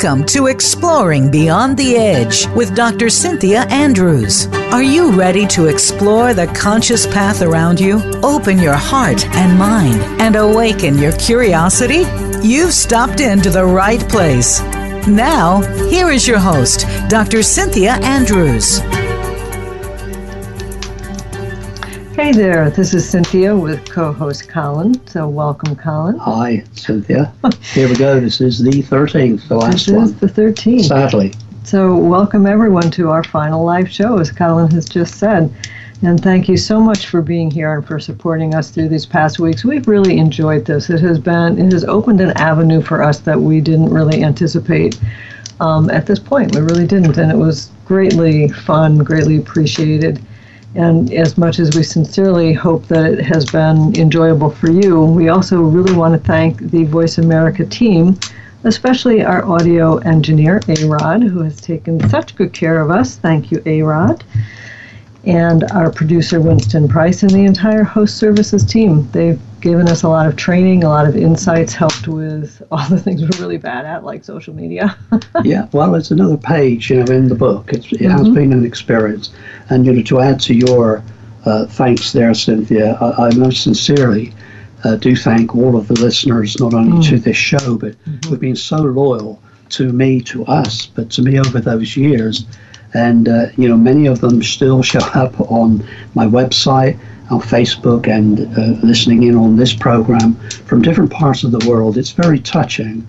Welcome to Exploring Beyond the Edge with Dr. Cynthia Andrews. Are you ready to explore the conscious path around you? Open your heart and mind and awaken your curiosity? You've stopped into the right place. Now, here is your host, Dr. Cynthia Andrews. Hey there, this is Cynthia with co host Colin. So, welcome, Colin. Hi, Cynthia. Here we go. This is the 13th, the last this one. is the 13th. Sadly. So, welcome everyone to our final live show, as Colin has just said. And thank you so much for being here and for supporting us through these past weeks. We've really enjoyed this. It has been, it has opened an avenue for us that we didn't really anticipate um, at this point. We really didn't. And it was greatly fun, greatly appreciated. And as much as we sincerely hope that it has been enjoyable for you, we also really want to thank the Voice America team, especially our audio engineer, A Rod, who has taken such good care of us. Thank you, A Rod. And our producer, Winston Price, and the entire host services team. They've given us a lot of training, a lot of insights, helped with all the things we're really bad at, like social media. yeah, well, it's another page, you know, in the book. It's, it has Mhm. been an experience. And, you know, to add to your uh, thanks there, Cynthia, I, I most sincerely uh, do thank all of the listeners, not only to this show, but who've been so loyal to me, to us, but to me over those years. And, uh, you know, many of them still show up on my website, on Facebook, and uh, listening in on this program from different parts of the world. It's very touching.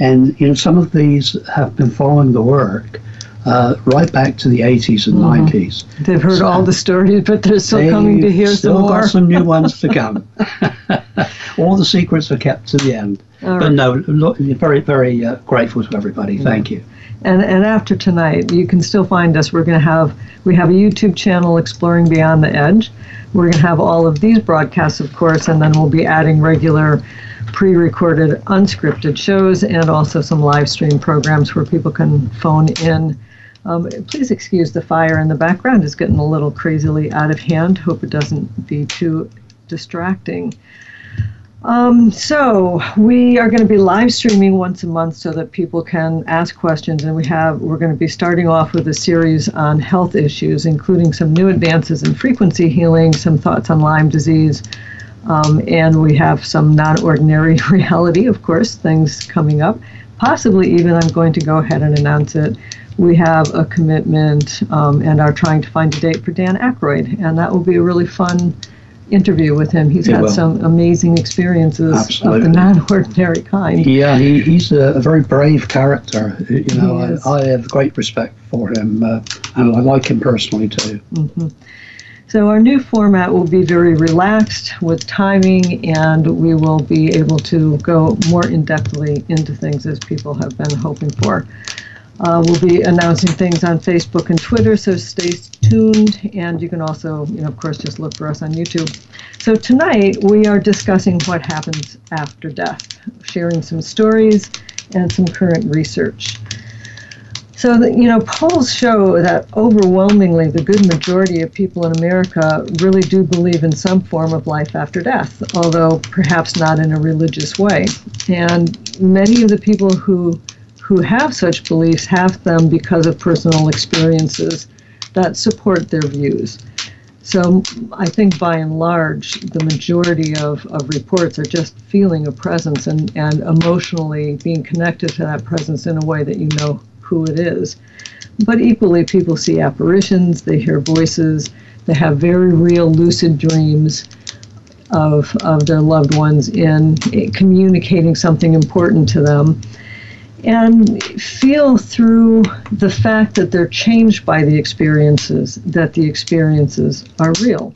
And, you know, some of these have been following the work uh, right back to the 80s and 90s. They've heard So- all the stories, but they're still coming to hear still some more. got some new ones to come. all the secrets are kept to the end. All But right. no, look, very, very uh, grateful to everybody. Thank you. And, and after tonight, you can still find us. We're going to have we have a YouTube channel, Exploring Beyond the Edge. We're going to have all of these broadcasts, of course, and then we'll be adding regular pre-recorded, unscripted shows, and also some live stream programs where people can phone in. Um, please excuse the fire in the background; it's getting a little crazily out of hand. Hope it doesn't be too distracting. Um, so we are going to be live streaming once a month so that people can ask questions, and we have we're going to be starting off with a series on health issues, including some new advances in frequency healing, some thoughts on Lyme disease, um, and we have some non-ordinary reality, of course, things coming up. Possibly even I'm going to go ahead and announce it. We have a commitment um, and are trying to find a date for Dan Aykroyd, and that will be a really fun interview with him. He's had some amazing experices of the non-ordinary kind. Yeah, he, he's a, a very brave character. You know, I, I have great respect for him, uh, and I like him personally too. So our new format will be very relaxed with timing, and we will be able to go more in-depthly into things as people have been hoping for. Uh, we'll be announcing things on Facebook and Twitter, so stay tuned. And you can also, you know, of course, just look for us on YouTube. So tonight we are discussing what happens after death, sharing some stories and some current research. So, that, you know, polls show that overwhelmingly the good majority of people in America really do believe in some form of life after death, although perhaps not in a religious way. And many of the people who who have such beliefs have them because of personal experiences that support their views. So I think by and large, the majority of, of reports are just feeling a presence and, and emotionally being connected to that presence in a way that you know who it is. But equally, people see apparitions, they hear voices, they have very real lucid dreams of, of their loved ones in eh, communicating something important to them and feel through the fact that they're changed by the experiences, that the experiences are real.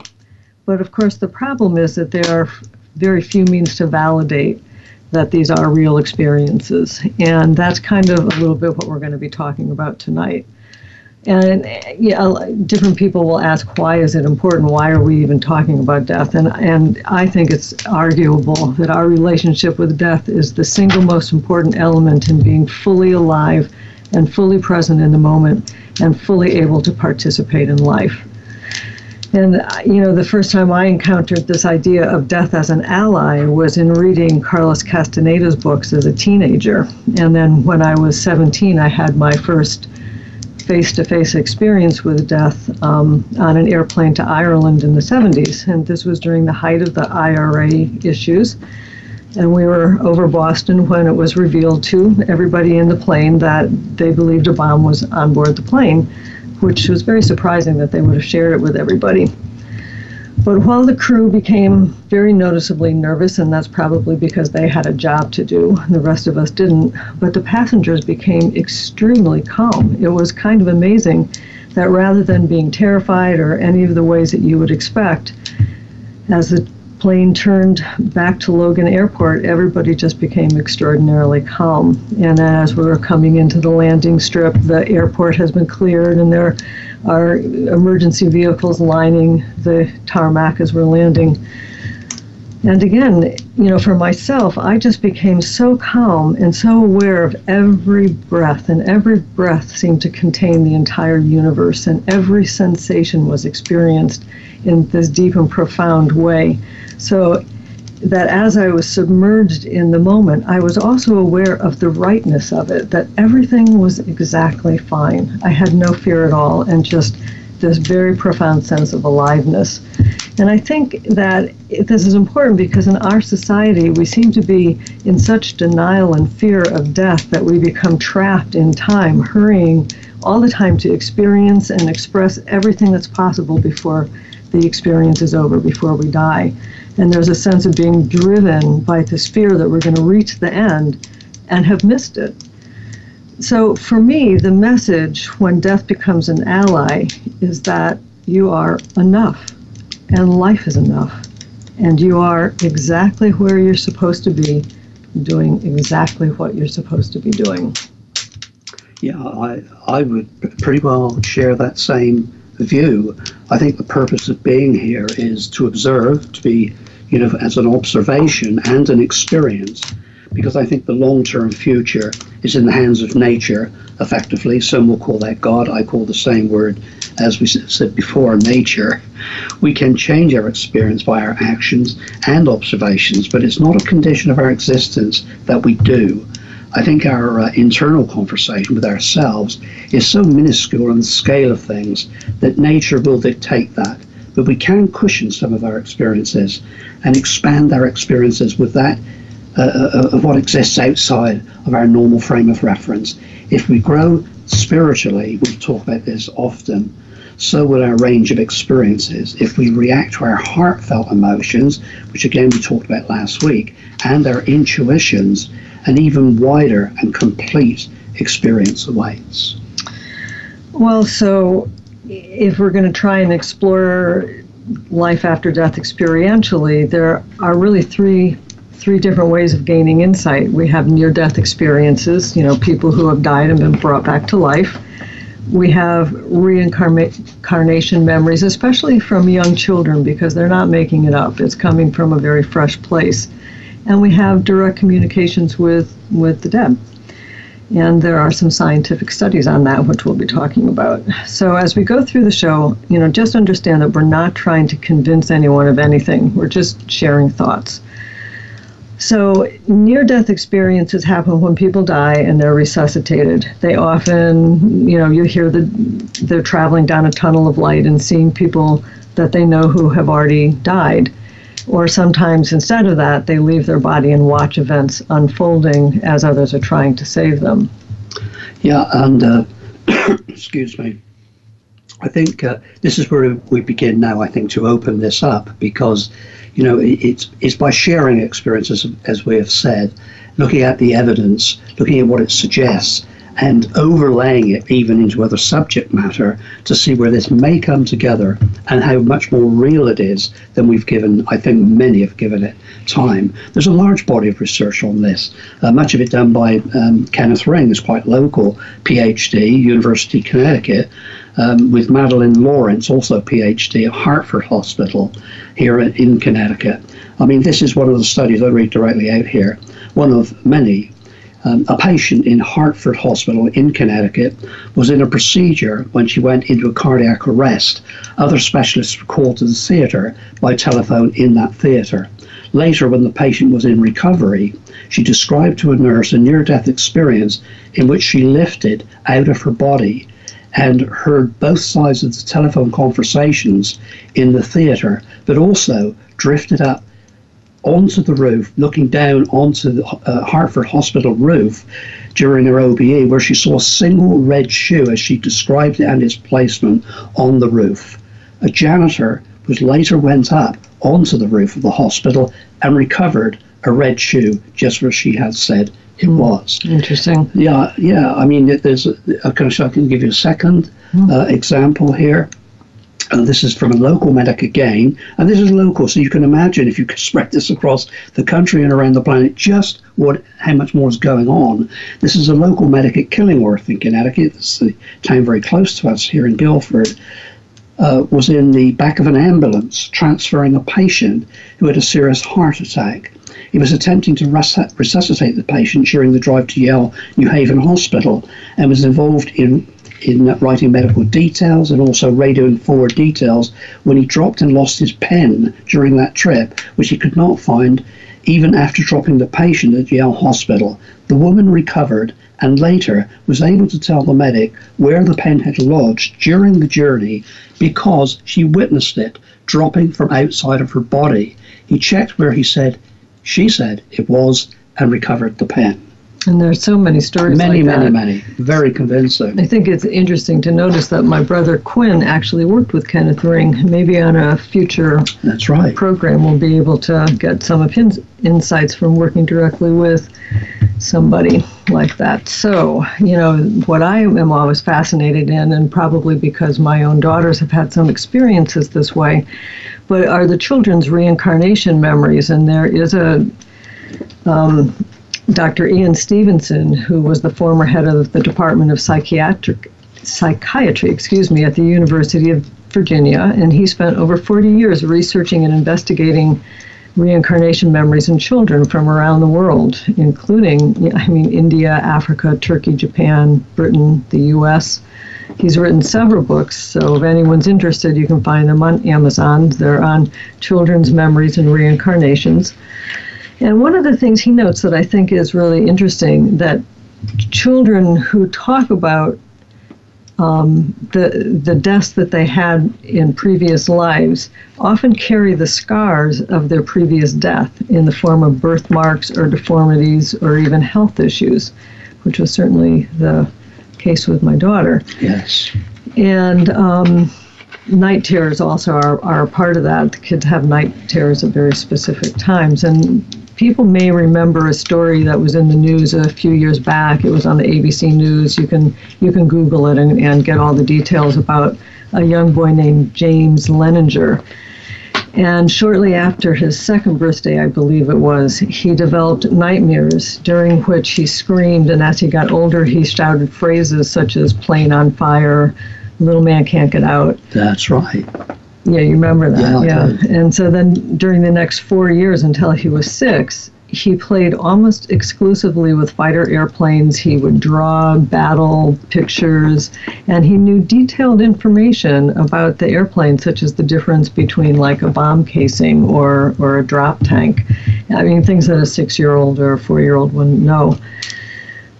But of course, the problem is that there are very few means to validate that these are real experiences. And that's kind of a little bit what we're going to be talking about tonight. And yeah, different people will ask, why is it important? Why are we even talking about death? And and I think it's arguable that our relationship with death is the single most important element in being fully alive and fully present in the moment and fully able to participate in life. And, you know, the first time I encountered this idea of death as an ally was in reading Carlos Castaneda's books as a teenager. And then when I was 17, I had my first face to face experience with death um, on an airplane to Ireland in the 70s. And this was during the height of the IRA issues. And we were over Boston when it was revealed to everybody in the plane that they believed a bomb was on board the plane, which was very surprising that they would have shared it with everybody. But while the crew became very noticeably nervous, and that's probably because they had a job to do, the rest of us didn't, but the passengers became extremely calm. It was kind of amazing that rather than being terrified or any of the ways that you would expect, as the plane turned back to Logan Airport, everybody just became extraordinarily calm. And as we were coming into the landing strip, the airport has been cleared and there are emergency vehicles lining the tarmac as we're landing. And again, you know, for myself, I just became so calm and so aware of every breath, and every breath seemed to contain the entire universe, and every sensation was experienced in this deep and profound way. So that as I was submerged in the moment, I was also aware of the rightness of it, that everything was exactly fine. I had no fear at all, and just this very profound sense of aliveness. And I think that this is important because in our society, we seem to be in such denial and fear of death that we become trapped in time, hurrying all the time to experience and express everything that's possible before the experience is over, before we die. And there's a sense of being driven by this fear that we're going to reach the end and have missed it. So for me, the message when death becomes an ally is that you are enough and life is enough. And you are exactly where you're supposed to be, doing exactly what you're supposed to be doing. Yeah, I, I would pretty well share that same view. I think the purpose of being here is to observe, to be, you know, as an observation and an experience, because I think the long term future is in the hands of nature, effectively. Some will call that God. I call the same word, as we said before, nature. We can change our experience by our actions and observations, but it's not a condition of our existence that we do. I think our uh, internal conversation with ourselves is so minuscule in the scale of things that nature will dictate that. But we can cushion some of our experiences and expand our experiences with that uh, uh of what exists outside of our normal frame of reference. If we grow spiritually, we talk about this often, so will our range of experiences. If we react to our heartfelt emotions, which again we talked about last week, and our intuitions, an even wider and complete experience awaits. Well, so if we're going to try and explore life after death experientially, there are really three three different ways of gaining insight. We have near death experiences, you know, people who have died and been brought back to life. We have reincarnation memories, especially from young children, because they're not making it up. It's coming from a very fresh place and we have direct communications with, with the dead. And there are some scientific studies on that, which we'll be talking about. So, as we go through the show, you know, just understand that we're not trying to convince anyone of anything. We're just sharing thoughts. So, near death experiences happen when people die and they're resuscitated. They often, you know, you hear that they're traveling down a tunnel of light and seeing people that they know who have already died. Or sometimes instead of that, they leave their body and watch events unfolding as others are trying to save them. Yeah, and uh, excuse me. I think uh, this is where we begin now. I think to open this up because, you know, it's it's by sharing experiences, as we have said, looking at the evidence, looking at what it suggests, and overlaying it even into other subject matter to see where this may come together and how much more real it is than we've given, I think many have given it time. There's a large body of research on this, uh, much of it done by um, Kenneth Ring, who's quite local, PhD, University of Connecticut, um, with Madeline Lawrence, also PhD at Hartford Hospital here in Connecticut. I mean, this is one of the studies I read directly out here, one of many um, a patient in Hartford Hospital in Connecticut was in a procedure when she went into a cardiac arrest. Other specialists were called to the theatre by telephone in that theatre. Later, when the patient was in recovery, she described to a nurse a near death experience in which she lifted out of her body and heard both sides of the telephone conversations in the theatre, but also drifted up onto the roof, looking down onto the uh, Hartford Hospital roof during her OBE, where she saw a single red shoe, as she described it, and its placement on the roof. A janitor was later went up onto the roof of the hospital and recovered a red shoe, just where she had said it mm. was. Interesting. Yeah, yeah. I mean, there's. A, I can, I can give you a second mm. uh, example here. And this is from a local medic again, and this is local, so you can imagine if you spread this across the country and around the planet, just what how much more is going on. This is a local medic at Killingworth in Connecticut. It's a town very close to us here in Guilford. Uh, was in the back of an ambulance transferring a patient who had a serious heart attack. He was attempting to resuscitate the patient during the drive to Yale New Haven Hospital and was involved in in writing medical details and also radioing forward details when he dropped and lost his pen during that trip, which he could not find even after dropping the patient at Yale Hospital. The woman recovered and later was able to tell the medic where the pen had lodged during the journey because she witnessed it dropping from outside of her body. He checked where he said, she said it was, and recovered the pen. And there are so many stories many, like many, many. Very convincing. I think it's interesting to notice that my brother Quinn actually worked with Kenneth Ring. Maybe on a future That's right. program, we'll be able to get some of his insights from working directly with somebody like that. So, you know, what I am always fascinated in, and probably because my own daughters have had some experiences this way, but are the children's reincarnation memories. And there is a um, Dr. Ian Stevenson, who was the former head of the Department of Psychiatric Psychiatry, excuse me, at the University of Virginia, and he spent over 40 years researching and investigating reincarnation memories in children from around the world, including, I mean, India, Africa, Turkey, Japan, Britain, the U.S. He's written several books, so if anyone's interested, you can find them on Amazon. They're on children's memories and reincarnations. And one of the things he notes that I think is really interesting that children who talk about um, the the deaths that they had in previous lives often carry the scars of their previous death in the form of birthmarks or deformities or even health issues, which was certainly the case with my daughter. Yes. And um, night terrors also are, are a part of that. The kids have night terrors at very specific times. And people may remember a story that was in the news a few years back. It was on the ABC News. You can you can Google it and, and get all the details about a young boy named James Leininger. And shortly after his second birthday, I believe it was, he developed nightmares during which he screamed, and as he got older, he shouted phrases such as plane on fire, little man can't get out. That's right. Yeah, you remember that. Yeah. yeah. And so then during the next four years until he was six, he played almost exclusively with fighter airplanes. He would draw battle pictures, and he knew detailed information about the airplane, such as the difference between like a bomb casing or, or a drop tank. I mean, things that a six year old or a four year old wouldn't know.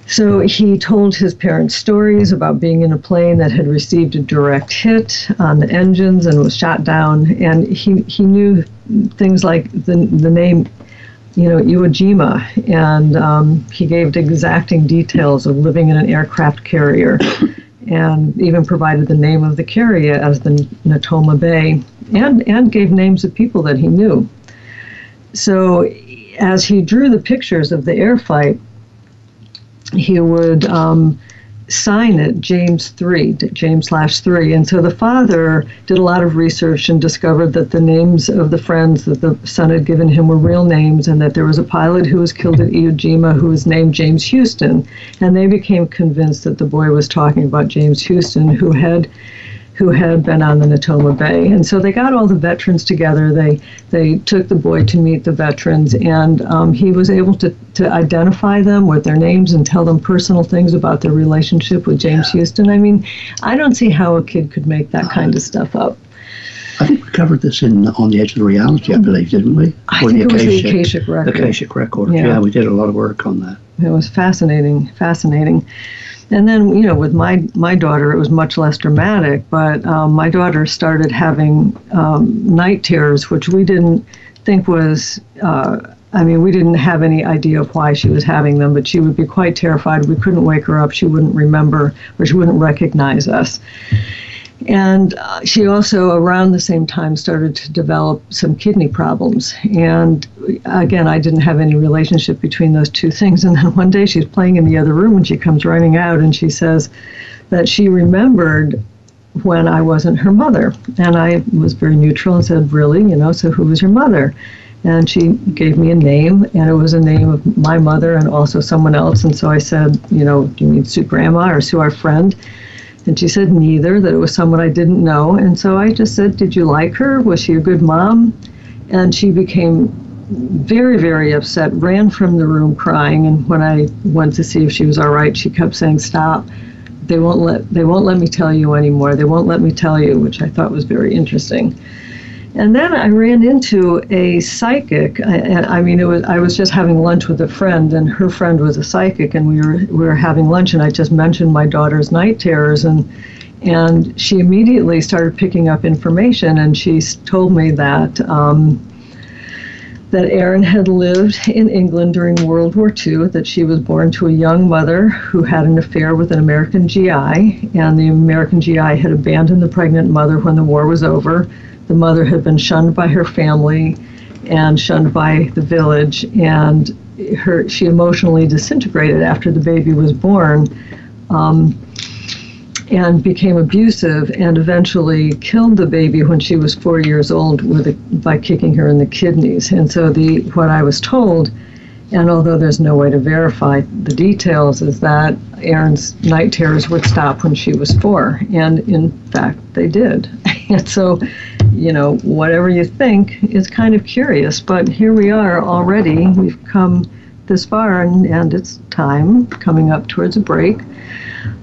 So he told his parents stories about being in a plane that had received a direct hit on the engines and was shot down. And he, he knew things like the, the name, you know, Iwo Jima. And um, he gave exacting details of living in an aircraft carrier and even provided the name of the carrier as the Natoma Bay and, and gave names of people that he knew. So as he drew the pictures of the air fight, he would um, sign it James 3, James slash 3. And so the father did a lot of research and discovered that the names of the friends that the son had given him were real names and that there was a pilot who was killed at Iwo Jima who was named James Huston. And they became convinced that the boy was talking about James Huston, who had who had been on the Natoma Bay. And so they got all the veterans together. They they took the boy to meet the veterans, and um, he was able to, to identify them with their names and tell them personal things about their relationship with James yeah. Huston. I mean, I don't see how a kid could make that kind of stuff up. I think we covered this in on the edge of the reality, I believe, didn't we? I or think the it was the Akashic record. The Akashic record. Yeah. yeah, we did a lot of work on that. It was fascinating, fascinating. And then, you know, with my my daughter, it was much less dramatic. But um, my daughter started having um, night terrors, which we didn't think was. Uh, I mean, we didn't have any idea of why she was having them, but she would be quite terrified. We couldn't wake her up. She wouldn't remember or she wouldn't recognize us. And uh, she also, around the same time, started to develop some kidney problems. And again, I didn't have any relationship between those two things. And then one day she's playing in the other room and she comes running out and she says that she remembered when I wasn't her mother. And I was very neutral and said, Really? You know, so who was your mother? And she gave me a name, and it was a name of my mother and also someone else. And so I said, You know, do you mean Sue Grandma or Sue, our friend? And she said neither, that it was someone I didn't know. And so I just said, Did you like her? Was she a good mom? And she became very, very upset, ran from the room crying. And when I went to see if she was all right, she kept saying, Stop. They won't let they won't let me tell you anymore. They won't let me tell you, which I thought was very interesting. And then I ran into a psychic. I, I, mean, it was I was just having lunch with a friend, and her friend was a psychic, and we were we were having lunch, and I just mentioned my daughter's night terrors, and and she immediately started picking up information, and she told me that. Um, that Erin had lived in England during World War II, that she was born to a young mother who had an affair with an American GI, and the American GI had abandoned the pregnant mother when the war was over the mother had been shunned by her family and shunned by the village, and her she emotionally disintegrated after the baby was born. Um, and became abusive and eventually killed the baby when she was four years old with a, by kicking her in the kidneys. And so the what I was told, and although there's no way to verify the details, is that Erin's night terrors would stop when she was four, and in fact they did. and so you know, whatever you think is kind of curious. But here we are already. We've come this far, and, and it's time coming up towards a break.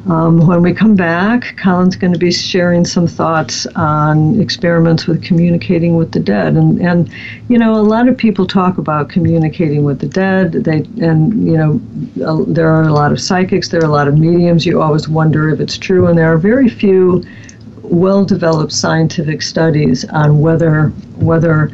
Um, when we come back, Colin's going to be sharing some thoughts on experiments with communicating with the dead, and and you know a lot of people talk about communicating with the dead. They and you know uh, there are a lot of psychics, there are a lot of mediums. You always wonder if it's true, and there are very few well developed scientific studies on whether whether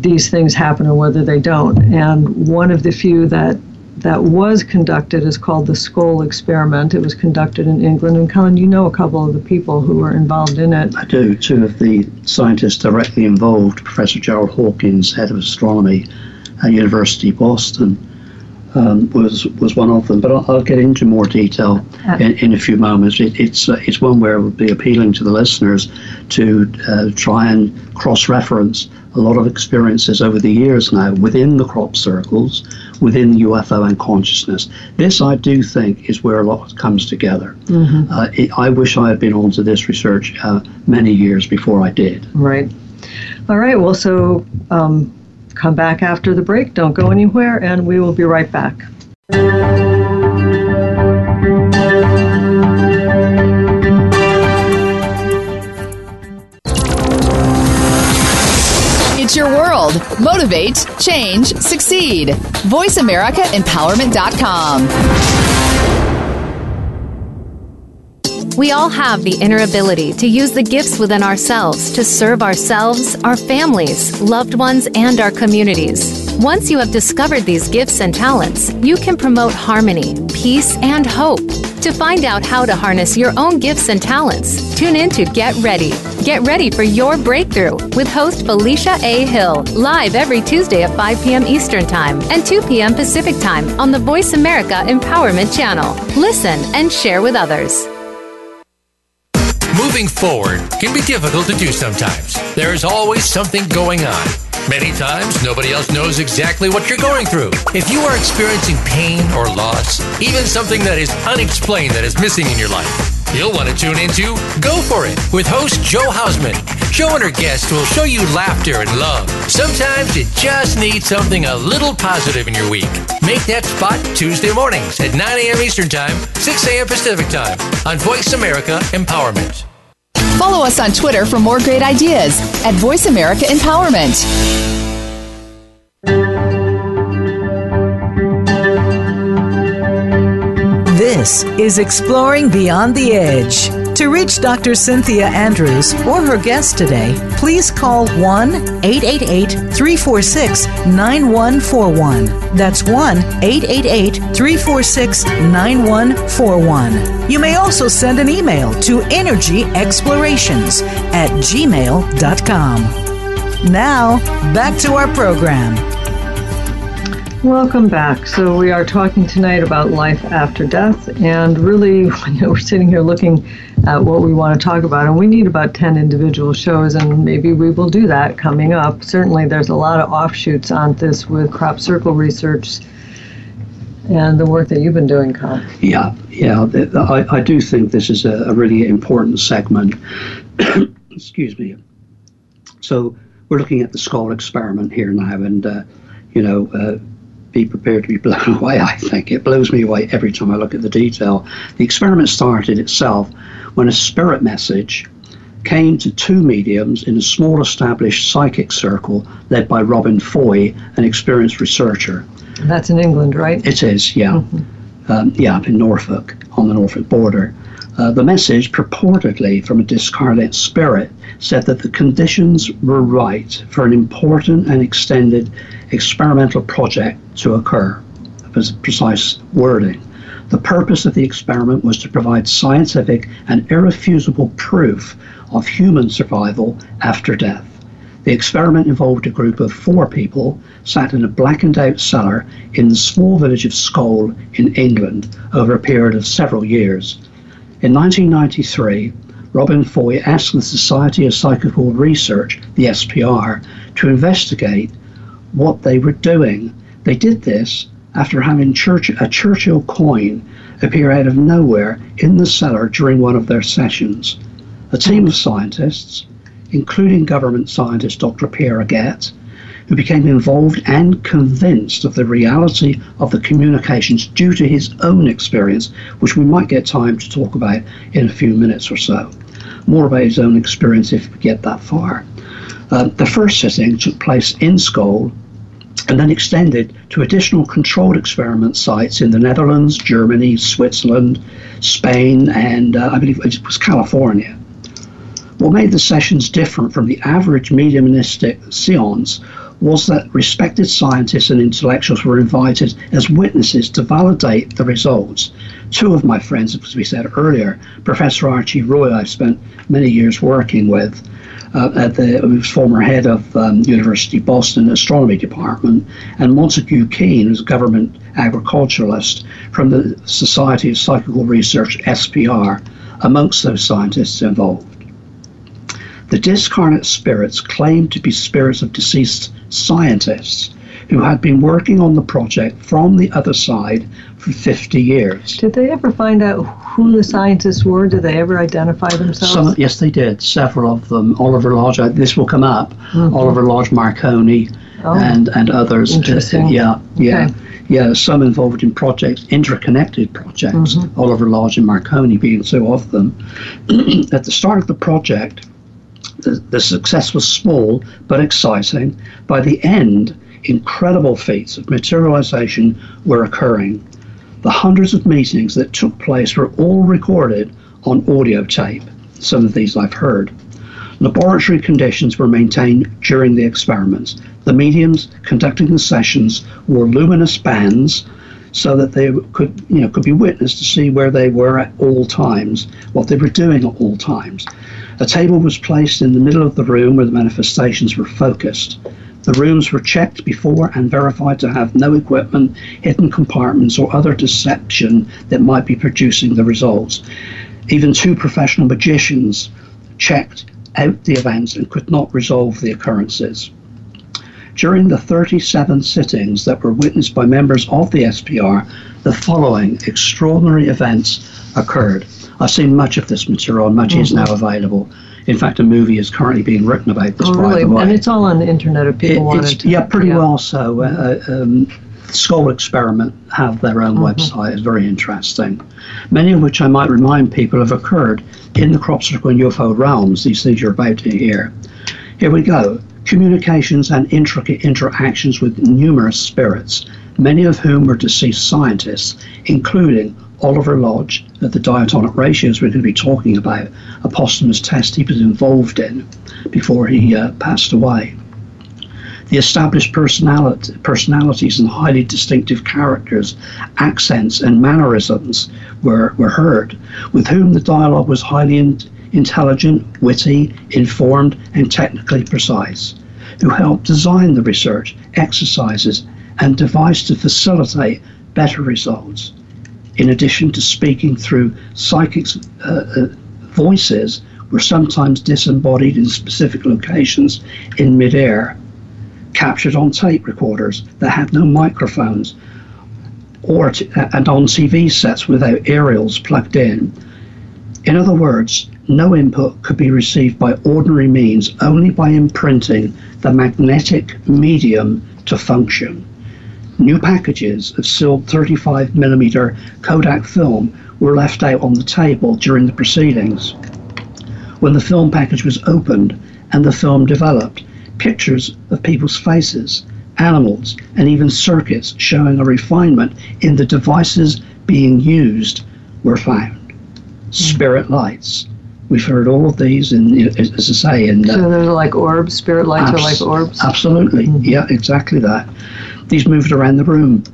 these things happen or whether they don't. And one of the few that that was conducted is called the Scole experiment. It was conducted in England. And Colin, you know a couple of the people who were involved in it. I do. Two of the scientists directly involved, Professor Gerald Hawkins, head of astronomy at University of Boston, um, was was one of them. But I'll, I'll get into more detail in, in a few moments. It, it's uh, it's one where it would be appealing to the listeners to uh, try and cross-reference a lot of experiences over the years now within the crop circles, within UFO and consciousness. This, I do think, is where a lot comes together. Mm-hmm. Uh, it, I wish I had been onto this research uh, many years before I did. Right. All right. Well, so um, Come back after the break. Don't go anywhere, and we will be right back. It's your world. Motivate, change, succeed. VoiceAmericaEmpowerment.com. We all have the inner ability to use the gifts within ourselves to serve ourselves, our families, loved ones, and our communities. Once you have discovered these gifts and talents, you can promote harmony, peace, and hope. To find out how to harness your own gifts and talents, tune in to Get Ready. Get ready for your breakthrough with host Felicia A. Hill, live every Tuesday at 5 p.m. Eastern Time and 2 p.m. Pacific Time on the Voice America Empowerment Channel. Listen and share with others. Moving forward can be difficult to do sometimes. There is always something going on. Many times, nobody else knows exactly what you're going through. If you are experiencing pain or loss, even something that is unexplained that is missing in your life, You'll want to tune into Go For It with host Joe Hausman. Joe and her guests will show you laughter and love. Sometimes you just need something a little positive in your week. Make that spot Tuesday mornings at 9 a.m. Eastern Time, 6 a.m. Pacific Time on Voice America Empowerment. Follow us on Twitter for more great ideas at Voice America Empowerment. This is Exploring Beyond the Edge. To reach Dr. Cynthia Andrews or her guest today, please call 1 888 346 9141. That's 1 888 346 9141. You may also send an email to energyexplorations at gmail.com. Now, back to our program. Welcome back. So we are talking tonight about life after death, and really, you know, we're sitting here looking at what we want to talk about, and we need about ten individual shows, and maybe we will do that coming up. Certainly, there's a lot of offshoots on this with crop circle research and the work that you've been doing, Carl. Yeah, yeah. I, I do think this is a, a really important segment. Excuse me. So we're looking at the Scole experiment here now, and uh, you know. Uh, be prepared to be blown away, I think. It blows me away every time I look at the detail. The experiment started itself when a spirit message came to two mediums in a small established psychic circle led by Robin Foy, an experienced researcher. That's in England, right? It is, yeah. Mm-hmm. Um, yeah, up in Norfolk, on the Norfolk border. Uh, the message, purportedly from a discarnate spirit, said that the conditions were right for an important and extended experimental project to occur. That was precise wording. The purpose of the experiment was to provide scientific and irrefutable proof of human survival after death. The experiment involved a group of four people sat in a blackened out cellar in the small village of Scole in England over a period of several years. In 1993, Robin Foy asked the Society of Psychical Research, the SPR, to investigate what they were doing. They did this after having Church, a Churchill coin appear out of nowhere in the cellar during one of their sessions. A team of scientists, including government scientist Dr. Pierre Agathe, who became involved and convinced of the reality of the communications due to his own experience, which we might get time to talk about in a few minutes or so. More about his own experience if we get that far. Uh, the first sitting took place in Scole and then extended to additional controlled experiment sites in the Netherlands, Germany, Switzerland, Spain, and uh, I believe it was California. What made the sessions different from the average mediumistic seance was that respected scientists and intellectuals were invited as witnesses to validate the results. Two of my friends, as we said earlier, Professor Archie Roy, I've spent many years working with, uh, at the who was former head of um, University of Boston Astronomy Department, and Montague Keen, who's a government agriculturalist from the Society of Psychical Research (SPR), amongst those scientists involved. The discarnate spirits claimed to be spirits of deceased scientists who had been working on the project from the other side for 50 years. Did they ever find out who the scientists were? Did they ever identify themselves? Some, yes, they did. Several of them. Oliver Lodge, uh, this will come up. Mm-hmm. Oliver Lodge, Marconi, oh, and, and others. Interesting. yeah, yeah. Okay. Yeah, some involved in projects, interconnected projects, mm-hmm. Oliver Lodge and Marconi being two of them. At the start of the project, the, the success was small but exciting. By the end, incredible feats of materialization were occurring. The hundreds of meetings that took place were all recorded on audio tape. Some of these I've heard. Laboratory conditions were maintained during the experiments. The mediums conducting the sessions wore luminous bands so that they could, you know, could be witnessed to see where they were at all times, what they were doing at all times. A table was placed in the middle of the room where the manifestations were focused. The rooms were checked before and verified to have no equipment, hidden compartments, or other deception that might be producing the results. Even two professional magicians checked out the events and could not resolve the occurrences. During the 37 sittings that were witnessed by members of the SPR, the following extraordinary events occurred. I've seen much of this material, and much is now available. In fact, a movie is currently being written about this. Oh, really? And it's all on the internet if people It- wanted it's, to. yeah, pretty well so. Uh, um, Scole Experiment have their own website. It's very interesting. Many of which I might remind people have occurred in the crop circle and UFO realms. These things you're about to hear. Here we go. Communications and intricate interactions with numerous spirits, many of whom were deceased scientists, including Oliver Lodge at the diatonic ratios we're going to be talking about, a posthumous test he was involved in before he uh, passed away the established personality, personalities and highly distinctive characters, accents, and mannerisms were, were heard, with whom the dialogue was highly in, intelligent, witty, informed, and technically precise, who helped design the research, exercises, and device to facilitate better results. In addition to speaking through psychic uh, uh, voices, were sometimes disembodied in specific locations in midair captured on tape recorders that had no microphones or t- and on TV sets without aerials plugged in. In other words, no input could be received by ordinary means, only by imprinting the magnetic medium to function. New packages of sealed 35mm Kodak film were left out on the table during the proceedings. When the film package was opened and the film developed, pictures of people's faces, animals, and even circuits showing a refinement in the devices being used were found. Spirit lights. We've heard all of these, in, as I say, in So uh, they're like orbs. Spirit lights are like orbs. Absolutely. Mm-hmm. Yeah, exactly that. These moved around the room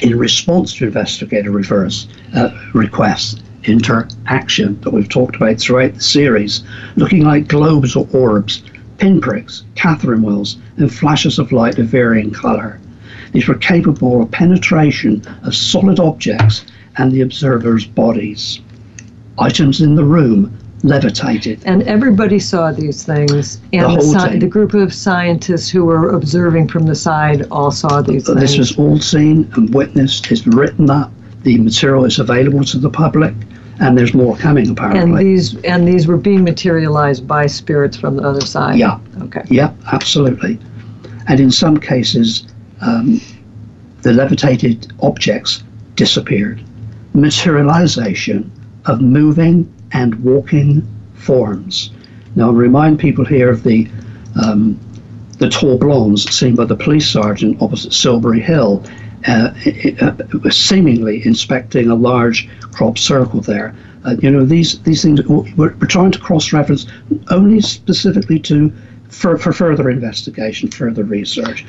in response to investigator reverse uh, requests, interaction that we've talked about throughout the series, looking like globes or orbs, pinpricks, Catherine wheels, and flashes of light of varying colour. These were capable of penetration of solid objects and the observer's bodies. Items in the room levitated. And everybody saw these things, and The the, team. the group of scientists who were observing from the side all saw these things. This was all seen and witnessed. It's written up. The material is available to the public, and there's more coming apparently. and these and these were being materialized by spirits from the other side. Yeah. Okay. Yep, absolutely. And in some cases, um, the levitated objects disappeared. Materialization of moving and walking forms. Now, I'll remind people here of the um, the tall blondes seen by the police sergeant opposite Silbury Hill, uh, uh, seemingly inspecting a large crop circle there. Uh, you know, these these things we're, we're trying to cross-reference only specifically to for, for further investigation, further research.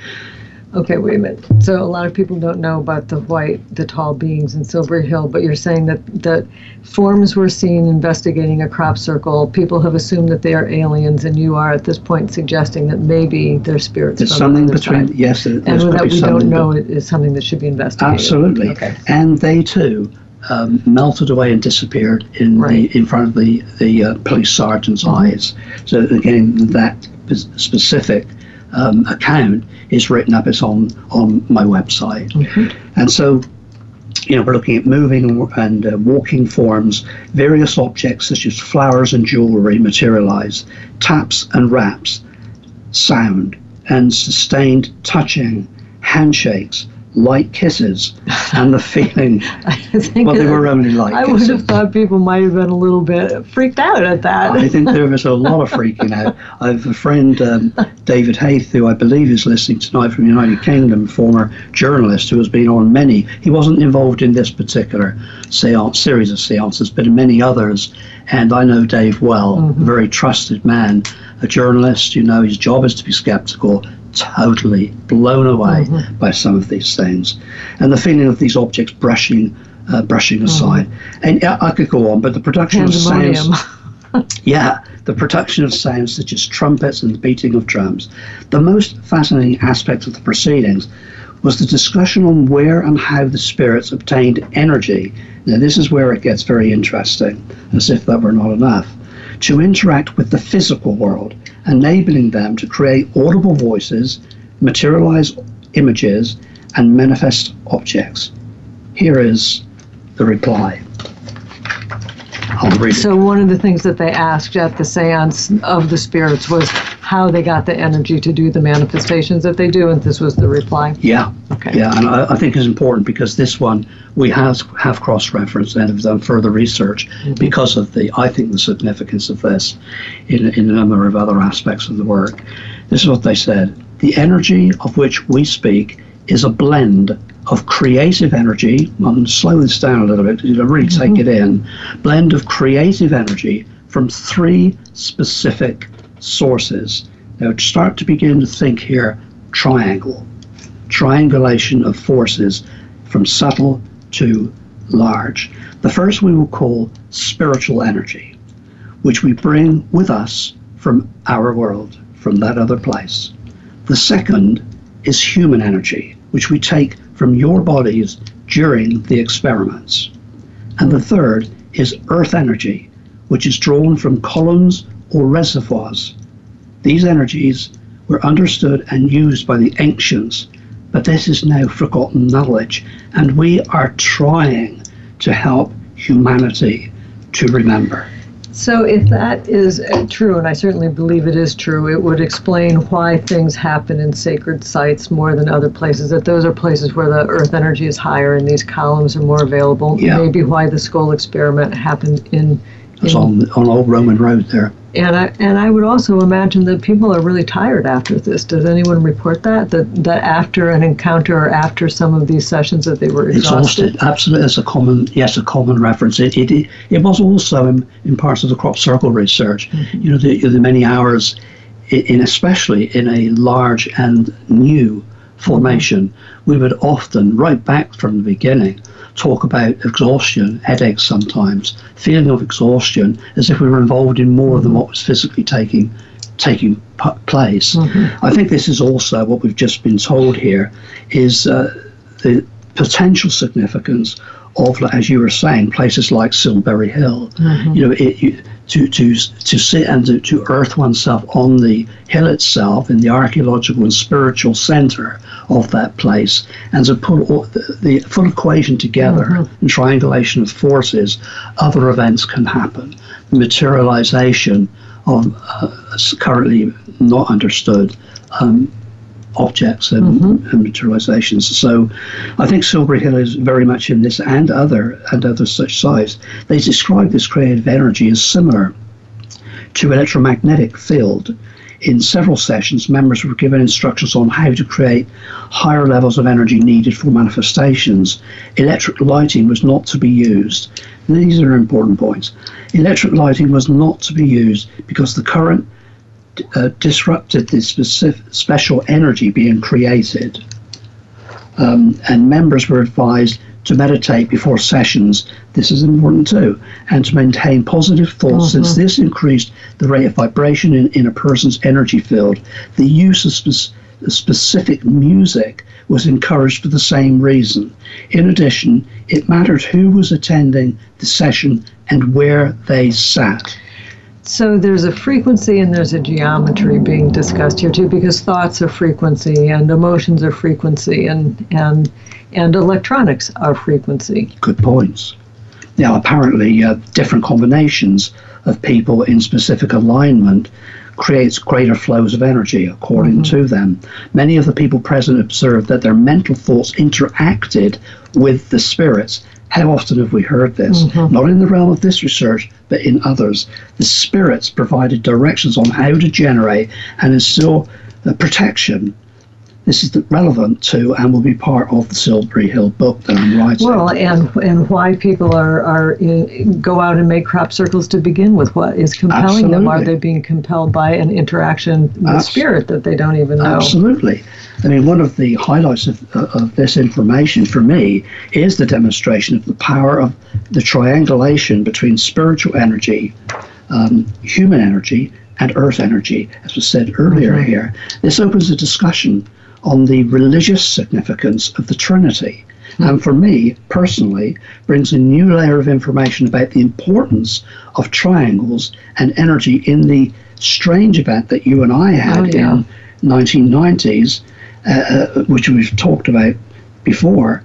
Okay, wait a minute. So a lot of people don't know about the white, the tall beings in Silbury Hill, but you're saying that that forms were seen investigating a crop circle. People have assumed that they are aliens, and you are at this point suggesting that maybe they're spirits There's something between side. yes, and that we don't know but- it is something that should be investigated. Absolutely. Okay. And they too um, melted away and disappeared in Right. the in front of the the uh, police sergeant's eyes. So again, that specific um, account is written up. It's on on my website, and so. You know, we're looking at moving and, and uh, walking forms, various objects such as flowers and jewelry materialize, taps and raps, sound, and sustained touching, handshakes, light kisses, and the feeling. I think Well, they were only light I would have thought people might have been a little bit freaked out at that. I think there was a lot of freaking out. I have a friend, um, David Hayth, who I believe is listening tonight from the United Kingdom, former journalist who has been on many. He wasn't involved in this particular seance, series of seances, but in many others. And I know Dave well, a very trusted man, a journalist. You know, his job is to be skeptical. Totally blown away by some of these things, and the feeling of these objects brushing, uh, brushing aside. And yeah, I could go on, but the production of sounds. Yeah, the production of sounds such as trumpets and the beating of drums. The most fascinating aspect of the proceedings was the discussion on where and how the spirits obtained energy. Now, this is where it gets very interesting, as if that were not enough. To interact with the physical world, enabling them to create audible voices, materialize images, and manifest objects. Here is the reply. So one of the things that they asked at the seance of the spirits was how they got the energy to do the manifestations that they do, and this was the reply. Yeah. Okay. Yeah, and I, I think it's important because this one we have have cross-referenced and have done further research mm-hmm. because of the I think the significance of this in in a number of other aspects of the work. This is what they said: the energy of which we speak is a blend of creative energy. I'm slow this down a little bit to really take mm-hmm. it in. Blend of creative energy from three specific sources. Now, start to begin to think here triangle triangulation of forces from subtle to large. The first we will call spiritual energy, which we bring with us from our world, from that other place. The second is human energy, which we take from your bodies during the experiments. And the third is earth energy, which is drawn from columns or reservoirs. These energies were understood and used by the ancients but this is now forgotten knowledge, and we are trying to help humanity to remember. So if that is uh, true, and I certainly believe it is true, it would explain why things happen in sacred sites more than other places. That those are places where the earth energy is higher and these columns are more available. Yeah. Maybe why the Scole experiment happened in. It's on on Old Roman Road there. and I and I would also imagine that people are really tired after this. Does anyone report that that that after an encounter or after some of these sessions that they were exhausted? Exhausted, absolutely. It's a common, yes, a common reference. It it, it was also in, in parts of the crop circle research. Mm-hmm. You know, the, the many hours, in especially in a large and new formation, we would often, right back from the beginning, talk about exhaustion, headaches sometimes, feeling of exhaustion, as if we were involved in more than mm-hmm. what was physically taking taking p- place. Mm-hmm. I think this is also what we've just been told here is uh, the potential significance of, as you were saying, places like Silbury Hill. Mm-hmm. You know, it, you, to to to sit and to, to earth oneself on the hill itself in the archaeological and spiritual center of that place, and to put all the, the full equation together and triangulation of forces, other events can happen. Materialization of uh, currently not understood um, objects and, mm-hmm. and materializations. So I think Silbury Hill is very much in this and other and other such sites. They describe this creative energy as similar to electromagnetic field. In several sessions, members were given instructions on how to create higher levels of energy needed for manifestations. Electric lighting was not to be used. These are important points. Electric lighting was not to be used because the current uh, disrupted the specific, special energy being created. Um, and members were advised to meditate before sessions. This is important too. And to maintain positive thoughts, since this increased the rate of vibration in, in a person's energy field. The use of spec- specific music was encouraged for the same reason. In addition, it mattered who was attending the session and where they sat. So there's a frequency and there's a geometry being discussed here too, because thoughts are frequency and emotions are frequency and and and electronics are frequency. good points. Now, apparently, uh, different combinations of people in specific alignment creates greater flows of energy, according to them. Many of the people present observed that their mental thoughts interacted with the spirits. How often have we heard this? Mm-hmm. Not in the realm of this research, but in others. The spirits provided directions on how to generate and instill protection. This is relevant to and will be part of the Silbury Hill book that I'm writing. Well, and and why people are are in, go out and make crop circles to begin with? What is compelling them? Are they being compelled by an interaction with Abs- spirit that they don't even know? Absolutely. I mean, one of the highlights of, uh, of this information for me is the demonstration of the power of the triangulation between spiritual energy, um, human energy, and earth energy, as was said earlier mm-hmm. here. This opens a discussion on the religious significance of the Trinity. And for me personally, brings a new layer of information about the importance of triangles and energy in the strange event that you and I had Oh, yeah. in 1990s, uh, uh, which we've talked about before,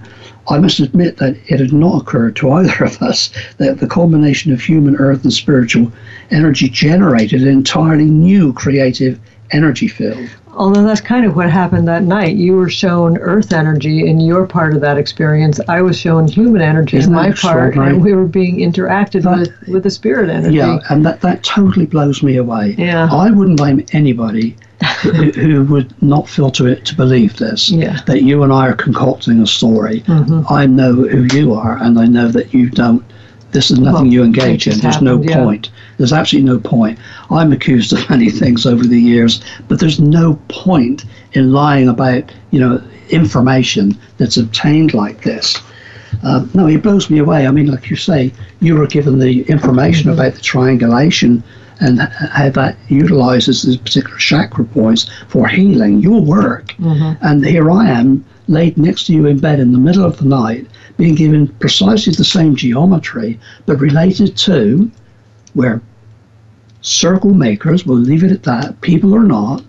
I must admit that it had not occurred to either of us that the combination of human, earth, and spiritual energy generated an entirely new creative energy field. Although that's kind of what happened that night. You were shown earth energy in your part of that experience. I was shown human energy Isn't in my part, and we were being interacted That- with with the spirit energy. Yeah, and that, that totally blows me away. Yeah. I wouldn't blame anybody who, who would not feel to it to believe this. Yeah. That you and I are concocting a story. Mhm. I know who you are, and I know that you don't. This is nothing Well, you engage in. There's no yeah. point. There's absolutely no point. I'm accused of many things over the years, but there's no point in lying about, you know, information that's obtained like this. Um, no, it blows me away. I mean, like you say, you were given the information Mm-hmm. about the triangulation and how that utilizes the particular chakra points for healing your work. Mm-hmm. And here I am, laid next to you in bed in the middle of the night, being given precisely the same geometry, but related to where circle makers, we'll leave it at that, people or not,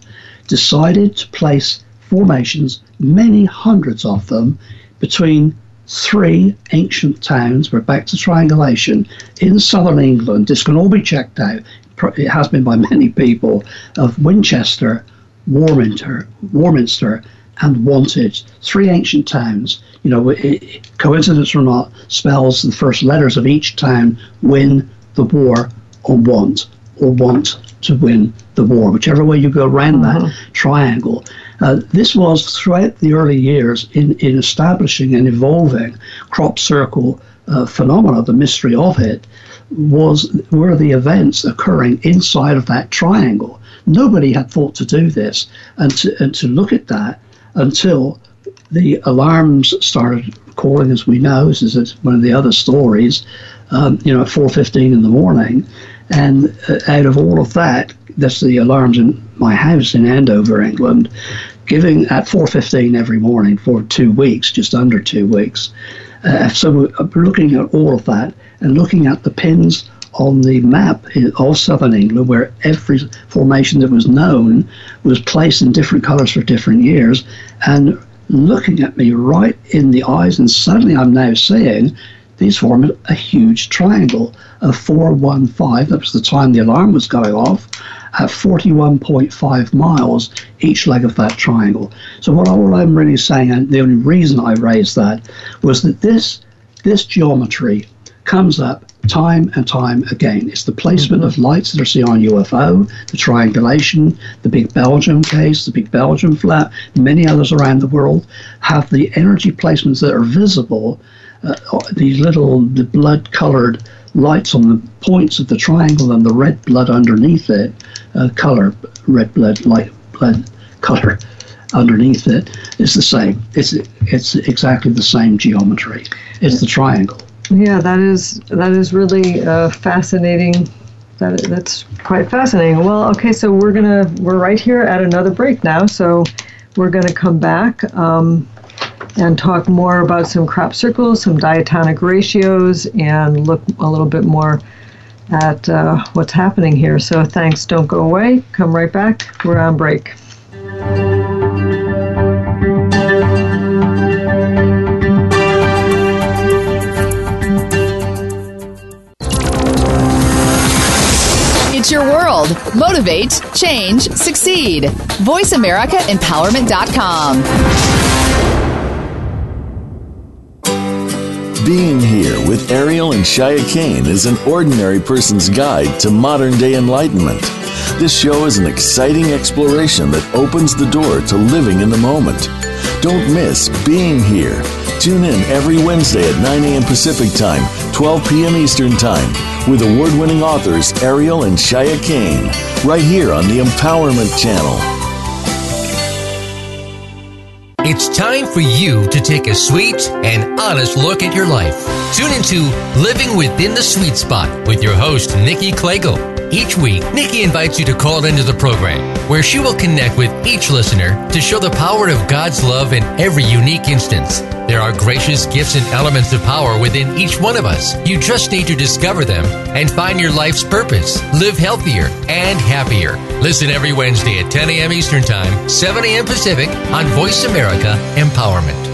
decided to place formations, many hundreds of them, between three ancient towns. We're back to triangulation in southern England. This can all be checked out. It has been by many people of Winchester, Warminster, Warminster, and Wantage. Three ancient towns. You know, coincidence or not, spells the first letters of each town win the war or want or want to win the war, whichever way you go around that triangle. Uh, this was throughout the early years in, in establishing and evolving crop circle uh, phenomena, the mystery of it was were the events occurring inside of that triangle. Nobody had thought to do this and to, and to look at that until the alarms started calling, as we know. This is one of the other stories. Um, you know, at 4:15 in the morning, and uh, out of all of that, that's the alarms in my house in Andover, England, giving at 4:15 every morning for two weeks, just under two weeks. Uh, so we're looking at all of that and looking at the pins on the map of southern England, where every formation that was known was placed in different colours for different years, and looking at me right in the eyes, and suddenly I'm now seeing these form a huge triangle of 415. That was the time the alarm was going off at 41.5 miles each leg of that triangle. So what I'm really saying, and the only reason I raised that, was that this this geometry comes up time and time again. It's the placement of lights that are seen on UFO, the triangulation, the Big Belgium case, the Big Belgium flat, many others around the world have the energy placements that are visible. Uh, these little the blood-colored lights on the points of the triangle and the red blood underneath it, uh, color red blood, light blood color underneath it is the same. It's it's exactly the same geometry. It's the triangle. Yeah, that is that is really uh, fascinating. That that's quite fascinating. Well, okay, so we're gonna we're right here at another break now. So we're gonna come back um, and talk more about some crop circles, some diatonic ratios, and look a little bit more at uh, what's happening here. So thanks. Don't go away. Come right back. We're on break. It's your world. Motivate, change, succeed. VoiceAmericaEmpowerment.com. Being Here with Ariel and Shya Kane is an ordinary person's guide to modern day enlightenment. This show is an exciting exploration that opens the door to living in the moment. Don't miss Being Here. Tune in every Wednesday at 9 a.m. Pacific Time, 12 p.m. Eastern Time, with award winning authors Ariel and Shya Kane, right here on the Empowerment Channel. It's time for you to take a sweet and honest look at your life. Tune into Living Within the Sweet Spot with your host, Nikki Klegel. Each week, Nikki invites you to call into the program where she will connect with each listener to show the power of God's love in every unique instance. There are gracious gifts and elements of power within each one of us. You just need to discover them and find your life's purpose. Live healthier and happier. Listen every Wednesday at 10 a.m. Eastern Time, 7 a.m. Pacific on Voice America Empowerment.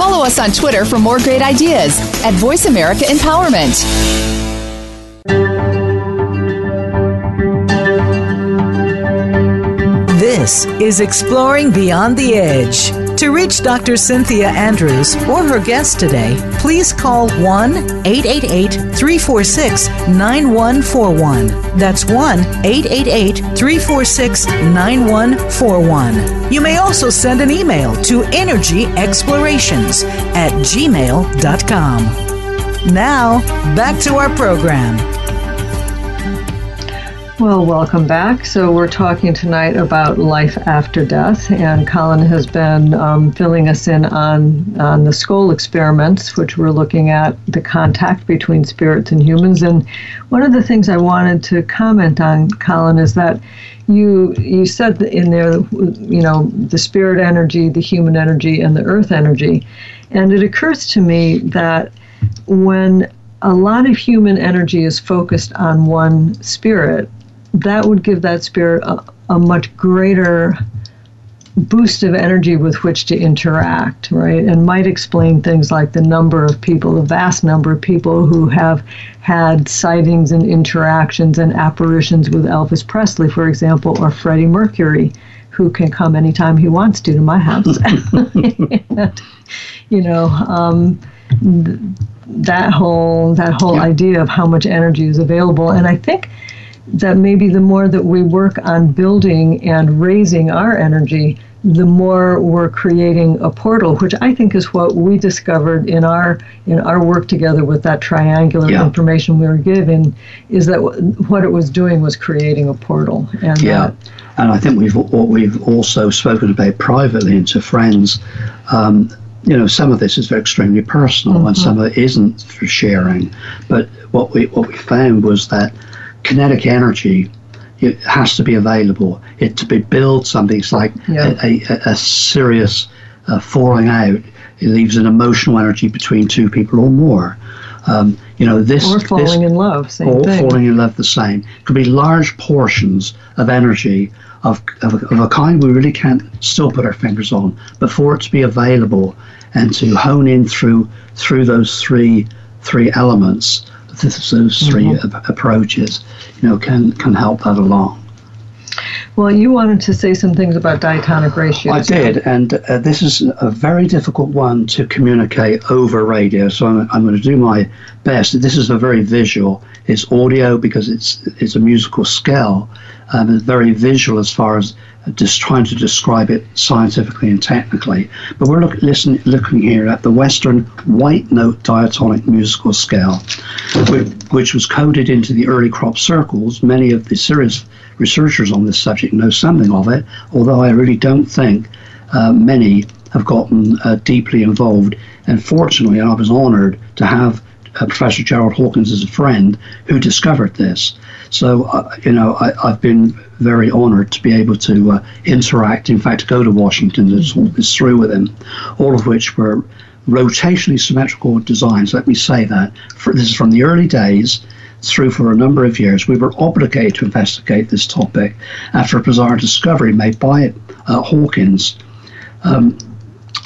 Follow us on Twitter for more great ideas at Voice America Empowerment. This is Exploring Beyond the Edge. To reach Dr. Cynthia Andrews or her guest today, please call 1 888 346 9141. That's 1 888 346 9141. You may also send an email to energyexplorations at gmail.com. Now, back to our program. Well, welcome back. So, we're talking tonight about life after death, and Colin has been um, filling us in on, on the Scole experiments, which we're looking at the contact between spirits and humans. And one of the things I wanted to comment on, Colin, is that you you said in there, you know, the spirit energy, the human energy, and the earth energy. And it occurs to me that when a lot of human energy is focused on one spirit, that would give that spirit a, a much greater boost of energy with which to interact, right? And might explain things like the number of people, the vast number of people who have had sightings and interactions and apparitions with Elvis Presley, for example, or Freddie Mercury, who can come anytime he wants to to my house. and, you know, um, that whole that whole idea of how much energy is available, and I think that maybe the more that we work on building and raising our energy, the more we're creating a portal, which I think is what we discovered in our in our work together with that triangular yeah. information we were given, is that what it was doing was creating a portal. And yeah, that, and I think we've what we've also spoken about privately and to friends. Um, you know, some of this is very extremely personal, mm-hmm. and some of it isn't for sharing. But what we what we found was that kinetic energy it has to be available. It to be build something. It's like yeah. a, a, a, serious uh, falling out. It leaves an emotional energy between two people or more. Um, you know this. Or falling this, in love. Same or thing. falling in love. The same. It could be large portions of energy of, of, of a kind we really can't still put our fingers on, but for it to be available and to hone in through through those three three elements those 3 mm-hmm. approaches, you know, can can help that along. Well, you wanted to say some things about diatonic ratios. I did, and uh, this is a very difficult one to communicate over radio. So I'm, I'm going to do my best. This is a very visual. It's audio because it's it's a musical scale. Um, it's very visual as far as just trying to describe it scientifically and technically. But we're look, listen, looking here at the Western white note diatonic musical scale, which, was coded into the early crop circles. Many of the serious researchers on this subject know something of it, although I really don't think uh, many have gotten uh, deeply involved. And fortunately, I was honored to have uh, Professor Gerald Hawkins is a friend who discovered this. So, uh, you know, I, have been very honored to be able to uh, interact, in fact, go to Washington to talk this through with him, all of which were rotationally symmetrical designs. Let me say that. For, this is from the early days through for a number of years. We were obligated to investigate this topic after a bizarre discovery made by uh, Hawkins. Um,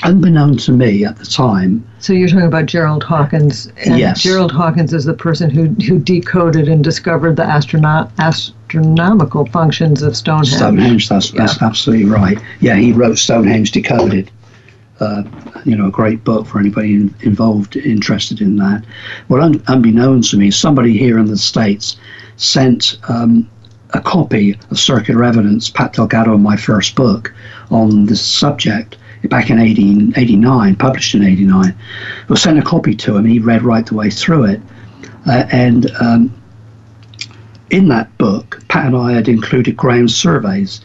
unbeknown to me at the time. So you're talking about Gerald Hawkins. And yes. Gerald Hawkins is the person who, who decoded and discovered the astrono- astronomical functions of Stonehenge. Stonehenge, that's, yeah. that's absolutely right. Yeah, he wrote Stonehenge Decoded. uh, you know, a great book for anybody in, involved, interested in that. Well, un, unbeknownst to me, somebody here in the States sent um, a copy of Circular Evidence, Pat Delgado, my first book on this subject back in 1889, published in 89. We sent a copy to him. and He read right the way through it. Uh, and um, in that book, Pat and I had included Graham's surveys.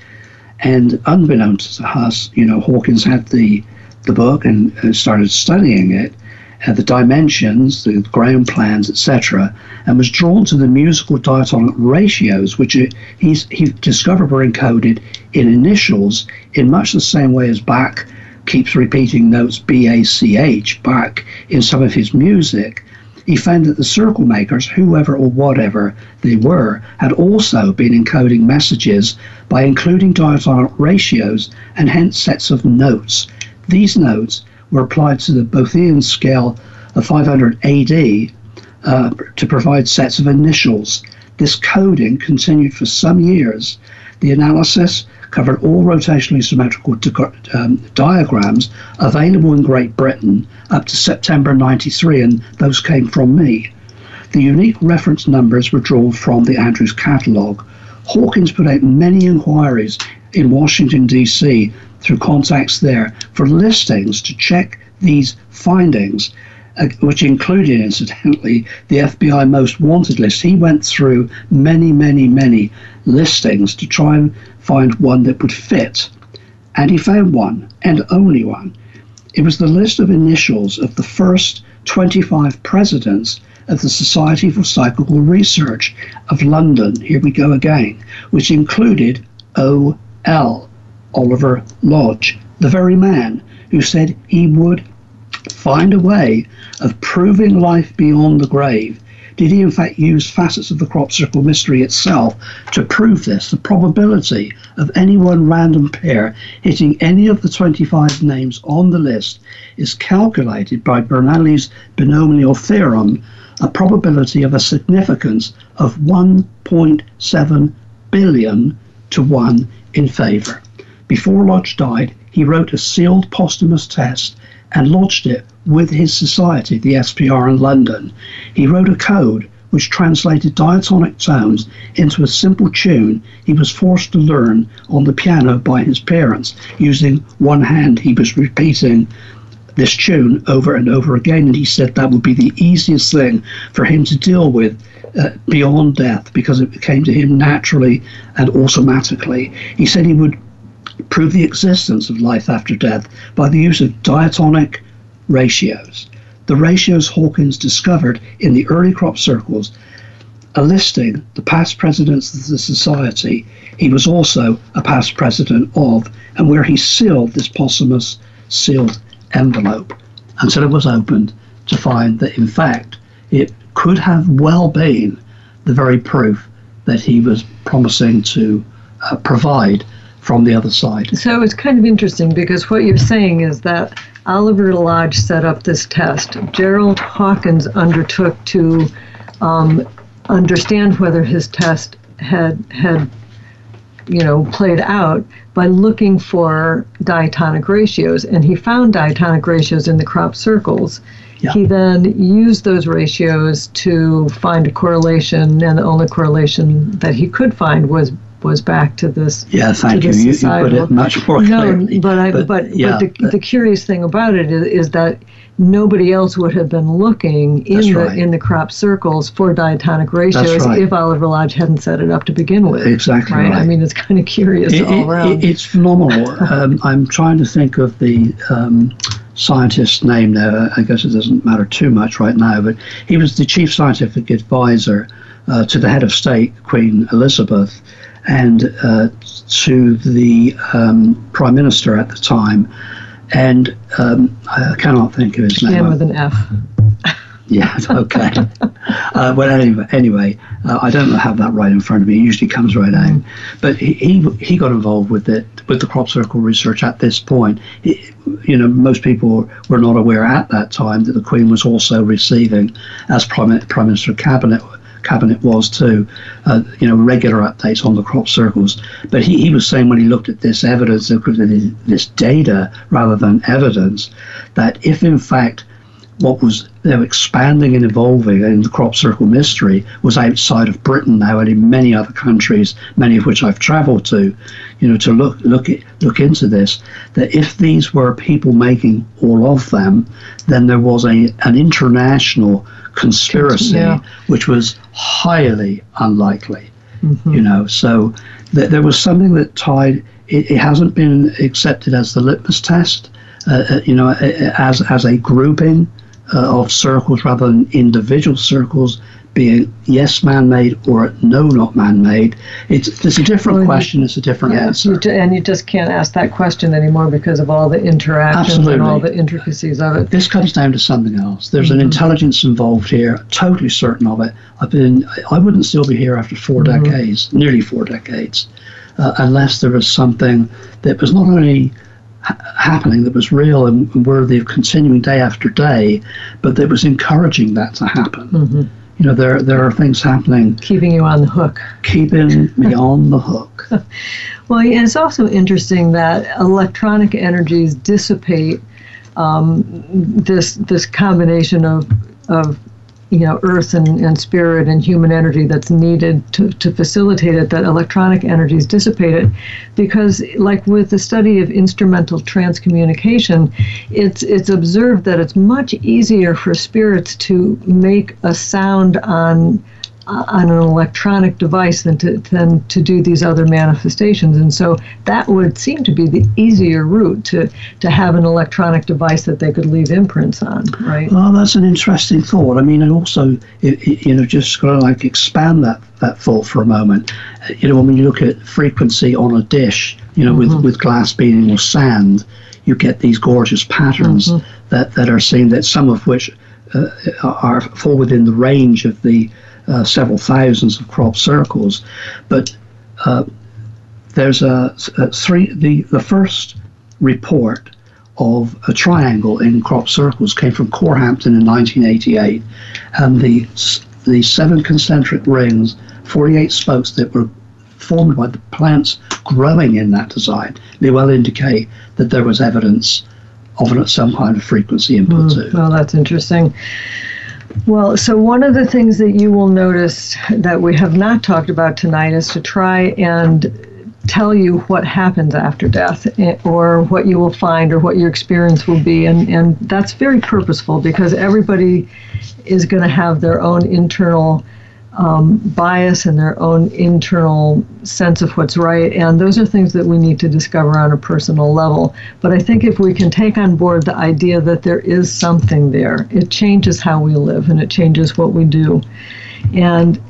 And unbeknownst to us, you know, Hawkins had the, the book and uh, started studying it had the dimensions, the ground plans, etc., and was drawn to the musical diatonic ratios, which he's, he discovered were encoded in initials in much the same way as Bach keeps repeating notes B A C H back in some of his music. He found that the circle makers, whoever or whatever they were, had also been encoding messages by including diatonic ratios and hence sets of notes. These notes were applied to the Boethian scale of 500 AD uh, to provide sets of initials. This coding continued for some years. The analysis covered all rotationally symmetrical um, diagrams available in Great Britain up to September 93, and those came from me. The unique reference numbers were drawn from the Andrews catalogue. Hawkins put out many inquiries in Washington, D.C through contacts there for listings to check these findings, uh, which included, incidentally, the FBI most wanted list. He went through many, many, many listings to try and find one that would fit. And he found one, and only one. It was the list of initials of the first 25 presidents of the Society for Psychical Research of London. Here we go again, which included O.L. Oliver Lodge, the very man who said he would find a way of proving life beyond the grave. Did he in fact use facets of the crop circle mystery itself to prove this? The probability of any one random pair hitting any of the 25 names on the list is calculated by Bernoulli's binomial theorem, a probability of a significance of 1.7 billion to 1 in favor. Before Lodge died, he wrote a sealed posthumous test and lodged it with his society, the SPR in London. He wrote a code which translated diatonic tones into a simple tune he was forced to learn on the piano by his parents. Using one hand, he was repeating this tune over and over again, and he said that would be the easiest thing for him to deal with uh, beyond death because it came to him naturally and automatically. He said he would prove the existence of life after death by the use of diatonic ratios. The ratios Hawkins discovered in the early crop circles listing the past presidents of the society he was also a past president of, and where he sealed this posthumous sealed envelope until it was opened to find that in fact it could have well been the very proof that he was promising to uh, provide from the other side. So it's kind of interesting because what you're saying is that Oliver Lodge set up this test. Gerald Hawkins undertook to um, understand whether his test had had you know played out by looking for diatonic ratios, and he found diatonic ratios in the crop circles. Yeah. He then used those ratios to find a correlation, and the only correlation that he could find was was back to this. Yeah, thank you. You, you, put it much more clearly. No, but I, but but, yeah, but, the, but the curious thing about it is, is that nobody else would have been looking in the right. in the crop circles for diatonic ratios right. if Oliver Lodge hadn't set it up to begin with. Exactly right. right. I mean, it's kind of curious it, all around. It, it's phenomenal. um, I'm trying to think of the. Um, scientist's name there. I guess it doesn't matter too much right now, but he was the chief scientific advisor uh, to the head of state, Queen Elizabeth, and uh, to the um, prime minister at the time. And um, I cannot think of his name. with an F. Yeah, okay. uh, well, anyway, anyway uh, I don't have that right in front of me. It usually comes right out. Mm. But he, he, got involved with it, with the crop circle research at this point. He, you know, most people were not aware at that time that the Queen was also receiving, as Prime, Prime Minister Cabinet cabinet was too. Uh, you know, regular updates on the crop circles. But he, he was saying when he looked at this evidence, this data rather than evidence, that if in fact what was you know, expanding and evolving in the crop circle mystery was outside of Britain now and in many other countries, many of which I've travelled to, you know, to look look look into this. That if these were people making all of them, then there was a an international conspiracy, yeah. which was highly unlikely. Mm-hmm. You know, so th- there was something that tied. It, it hasn't been accepted as the litmus test. Uh, uh you know, as as a grouping uh, of circles rather than individual circles being yes man-made or no not man-made it's it's a different well, question it's a different yeah, answer you and you just can't ask that question anymore because of all the interactions Absolutely. and all the intricacies of it this comes down to something else there's mm-hmm. an intelligence involved here totally certain of it i've been i wouldn't still be here after 4 mm-hmm. decades nearly four decades uh, unless there was something that was not only happening that was real and worthy of continuing day after day, but that was encouraging that to happen. Mm-hmm. You know, there there are things happening, keeping you on the hook, keeping me on the hook. well, it's also interesting that electronic energies dissipate um, this this combination of of you know earth and, and spirit and human energy that's needed to, to facilitate it that electronic energies dissipate it because like with the study of instrumental transcommunication it's it's observed that it's much easier for spirits to make a sound on on an electronic device than to than to do these other manifestations. And so that would seem to be the easier route to to have an electronic device that they could leave imprints on, right? Well, that's an interesting thought. I mean, and also, it, it, you know, just kind of like expand that that thought for a moment. You know, when you look at frequency on a dish, you know, mm-hmm. with with glass beading or sand, you get these gorgeous patterns mm-hmm. that that are seen. That some of which uh, are fall within the range of the uh, several thousands of crop circles, but uh, there's a, a, three. The the first report of a triangle in crop circles came from Corhampton in 1988, and the the seven concentric rings, 48 spokes that were formed by the plants growing in that design, may well indicate that there was evidence of some kind of frequency input mm, too. Well, that's interesting. Well, so one of the things that you will notice that we have not talked about tonight is to try and tell you what happens after death eh, or what you will find or what your experience will be. And, and that's very purposeful because everybody is going to have their own internal um, bias and their own internal sense of what's right. And those are things that we need to discover on a personal level. But I think if we can take on board the idea that there is something there, it changes how we live and it changes what we do. And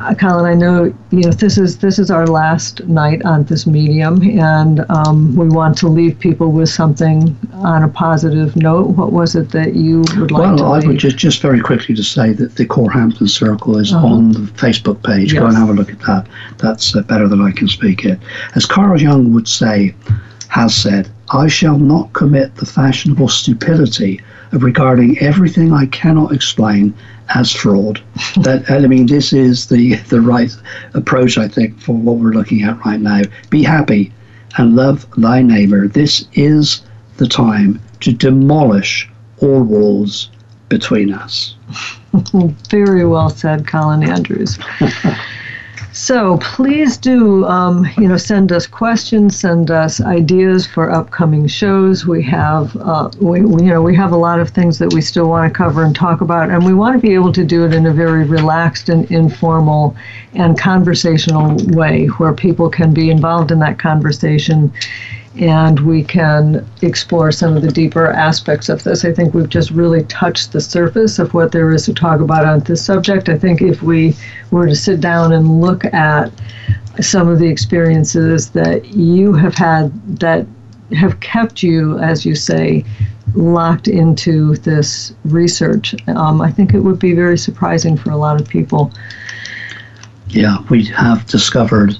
uh, Colin, I know you know this is this is our last night on this medium, and um, we want to leave people with something on a positive note. What was it that you would like well, to? Well, I would just just very quickly to say that the Corhampton Circle is uh-huh. on the Facebook page. Yes. Go and have a look at that. That's uh, better than I can speak it. As Carl Jung would say, has said, I shall not commit the fashionable stupidity of regarding everything I cannot explain as fraud. that I mean, this is the the right approach, I think, for what we're looking at right now. Be happy and love thy neighbor. This is the time to demolish all walls between us. Very well said, Colin Andrews. So please do, um, you know, send us questions, send us ideas for upcoming shows. We have, uh, we, we, you know, we have a lot of things that we still want to cover and talk about, and we want to be able to do it in a very relaxed and informal and conversational way, where people can be involved in that conversation and we can explore some of the deeper aspects of this. I think we've just really touched the surface of what there is to talk about on this subject. I think if we were to sit down and look at some of the experiences that you have had that have kept you, as you say, locked into this research, um, I think it would be very surprising for a lot of people. Yeah, we have discovered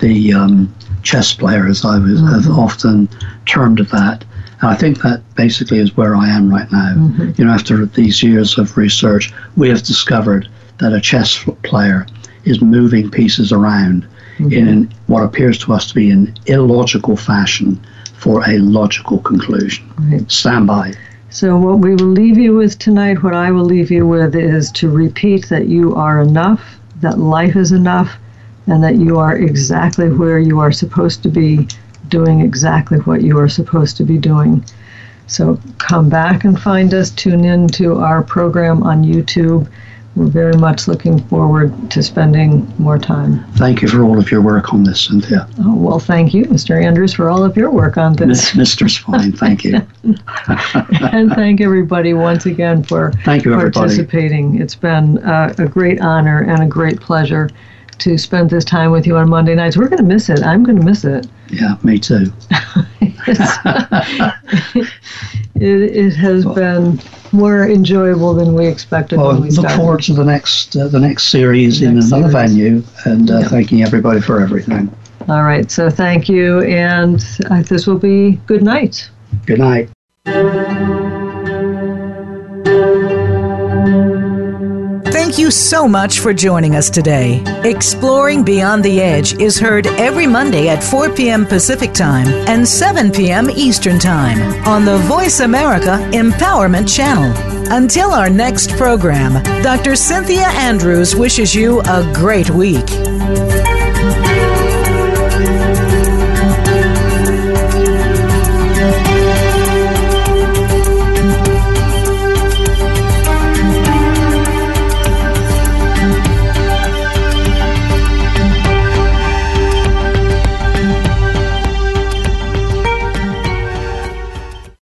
the um, chess player, as I was, mm-hmm. have often termed that. And I think that basically is where I am right now. Mm-hmm. You know, after these years of research, we have discovered that a chess player is moving pieces around mm-hmm. in what appears to us to be an illogical fashion for a logical conclusion. Right. Stand by. So, what we will leave you with tonight, what I will leave you with, is to repeat that you are enough, that life is enough, and that you are exactly where you are supposed to be, doing exactly what you are supposed to be doing. So, come back and find us, tune in to our program on YouTube we're very much looking forward to spending more time. Thank you for all of your work on this, Cynthia. Oh, well, thank you, Mr. Andrews, for all of your work on this. Mr. fine, thank you. and thank everybody once again for thank you, participating. It's been uh, a great honor and a great pleasure to spend this time with you on Monday nights. We're going to miss it. I'm going to miss it. Yeah, me too. it, it has been more enjoyable than we expected. Well, we look started. forward to the next uh, the next series the next in another series. venue, and uh, yeah. thanking everybody for everything. All right, so thank you, and uh, this will be good night. Good night. Thank you so much for joining us today. Exploring Beyond the Edge is heard every Monday at 4 p.m. Pacific Time and 7 p.m. Eastern Time on the Voice America Empowerment Channel. Until our next program, Dr. Cynthia Andrews wishes you a great week.